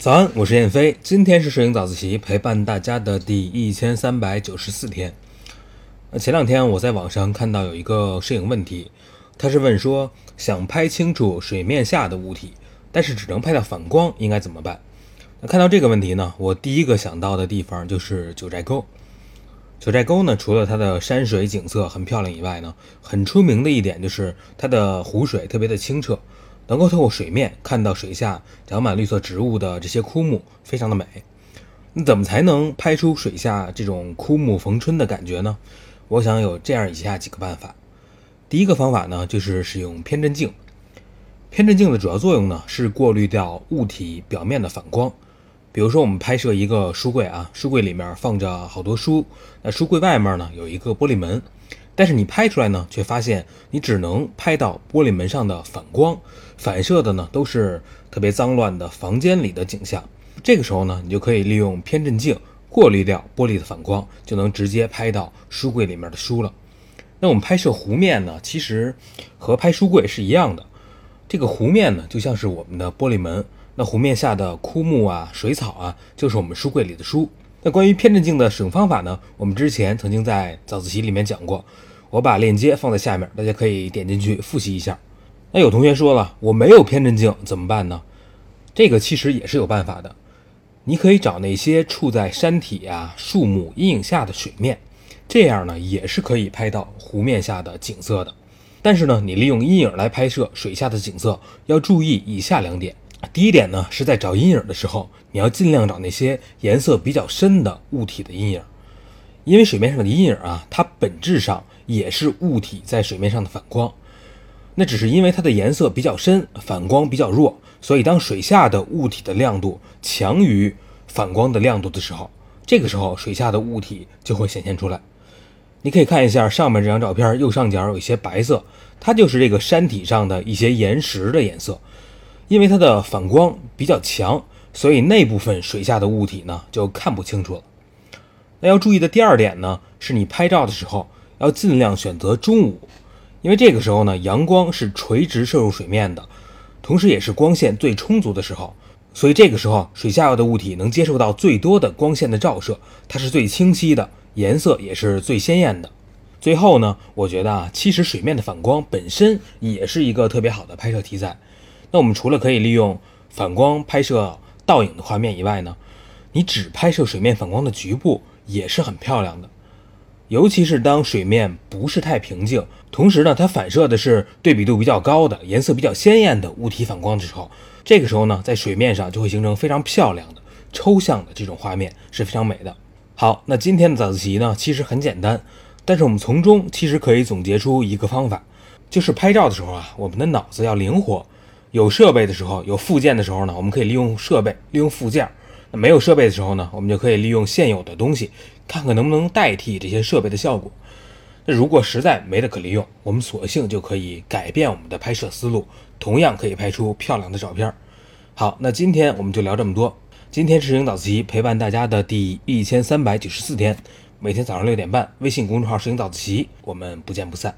早安，我是燕飞，今天是摄影早自习陪伴大家的第一千三百九十四天。前两天我在网上看到有一个摄影问题，他是问说想拍清楚水面下的物体，但是只能拍到反光，应该怎么办？那看到这个问题呢，我第一个想到的地方就是九寨沟。九寨沟呢，除了它的山水景色很漂亮以外呢，很出名的一点就是它的湖水特别的清澈。能够透过水面看到水下长满绿色植物的这些枯木，非常的美。那怎么才能拍出水下这种枯木逢春的感觉呢？我想有这样以下几个办法。第一个方法呢，就是使用偏振镜。偏振镜的主要作用呢，是过滤掉物体表面的反光。比如说，我们拍摄一个书柜啊，书柜里面放着好多书，那书柜外面呢有一个玻璃门。但是你拍出来呢，却发现你只能拍到玻璃门上的反光，反射的呢都是特别脏乱的房间里的景象。这个时候呢，你就可以利用偏振镜过滤掉玻璃的反光，就能直接拍到书柜里面的书了。那我们拍摄湖面呢，其实和拍书柜是一样的。这个湖面呢，就像是我们的玻璃门，那湖面下的枯木啊、水草啊，就是我们书柜里的书。那关于偏振镜的使用方法呢，我们之前曾经在早自习里面讲过。我把链接放在下面，大家可以点进去复习一下。那有同学说了，我没有偏振镜怎么办呢？这个其实也是有办法的。你可以找那些处在山体啊、树木阴影下的水面，这样呢也是可以拍到湖面下的景色的。但是呢，你利用阴影来拍摄水下的景色，要注意以下两点。第一点呢，是在找阴影的时候，你要尽量找那些颜色比较深的物体的阴影，因为水面上的阴影啊，它本质上。也是物体在水面上的反光，那只是因为它的颜色比较深，反光比较弱，所以当水下的物体的亮度强于反光的亮度的时候，这个时候水下的物体就会显现出来。你可以看一下上面这张照片，右上角有一些白色，它就是这个山体上的一些岩石的颜色，因为它的反光比较强，所以那部分水下的物体呢就看不清楚了。那要注意的第二点呢，是你拍照的时候。要尽量选择中午，因为这个时候呢，阳光是垂直射入水面的，同时也是光线最充足的时候，所以这个时候水下游的物体能接受到最多的光线的照射，它是最清晰的，颜色也是最鲜艳的。最后呢，我觉得啊，其实水面的反光本身也是一个特别好的拍摄题材。那我们除了可以利用反光拍摄倒影的画面以外呢，你只拍摄水面反光的局部也是很漂亮的。尤其是当水面不是太平静，同时呢，它反射的是对比度比较高的、颜色比较鲜艳的物体反光的时候，这个时候呢，在水面上就会形成非常漂亮的抽象的这种画面，是非常美的。好，那今天的早自习呢，其实很简单，但是我们从中其实可以总结出一个方法，就是拍照的时候啊，我们的脑子要灵活。有设备的时候，有附件的时候呢，我们可以利用设备，利用附件。那没有设备的时候呢，我们就可以利用现有的东西，看看能不能代替这些设备的效果。那如果实在没得可利用，我们索性就可以改变我们的拍摄思路，同样可以拍出漂亮的照片。好，那今天我们就聊这么多。今天是摄影早自习陪伴大家的第一千三百九十四天，每天早上六点半，微信公众号“摄影早自习”，我们不见不散。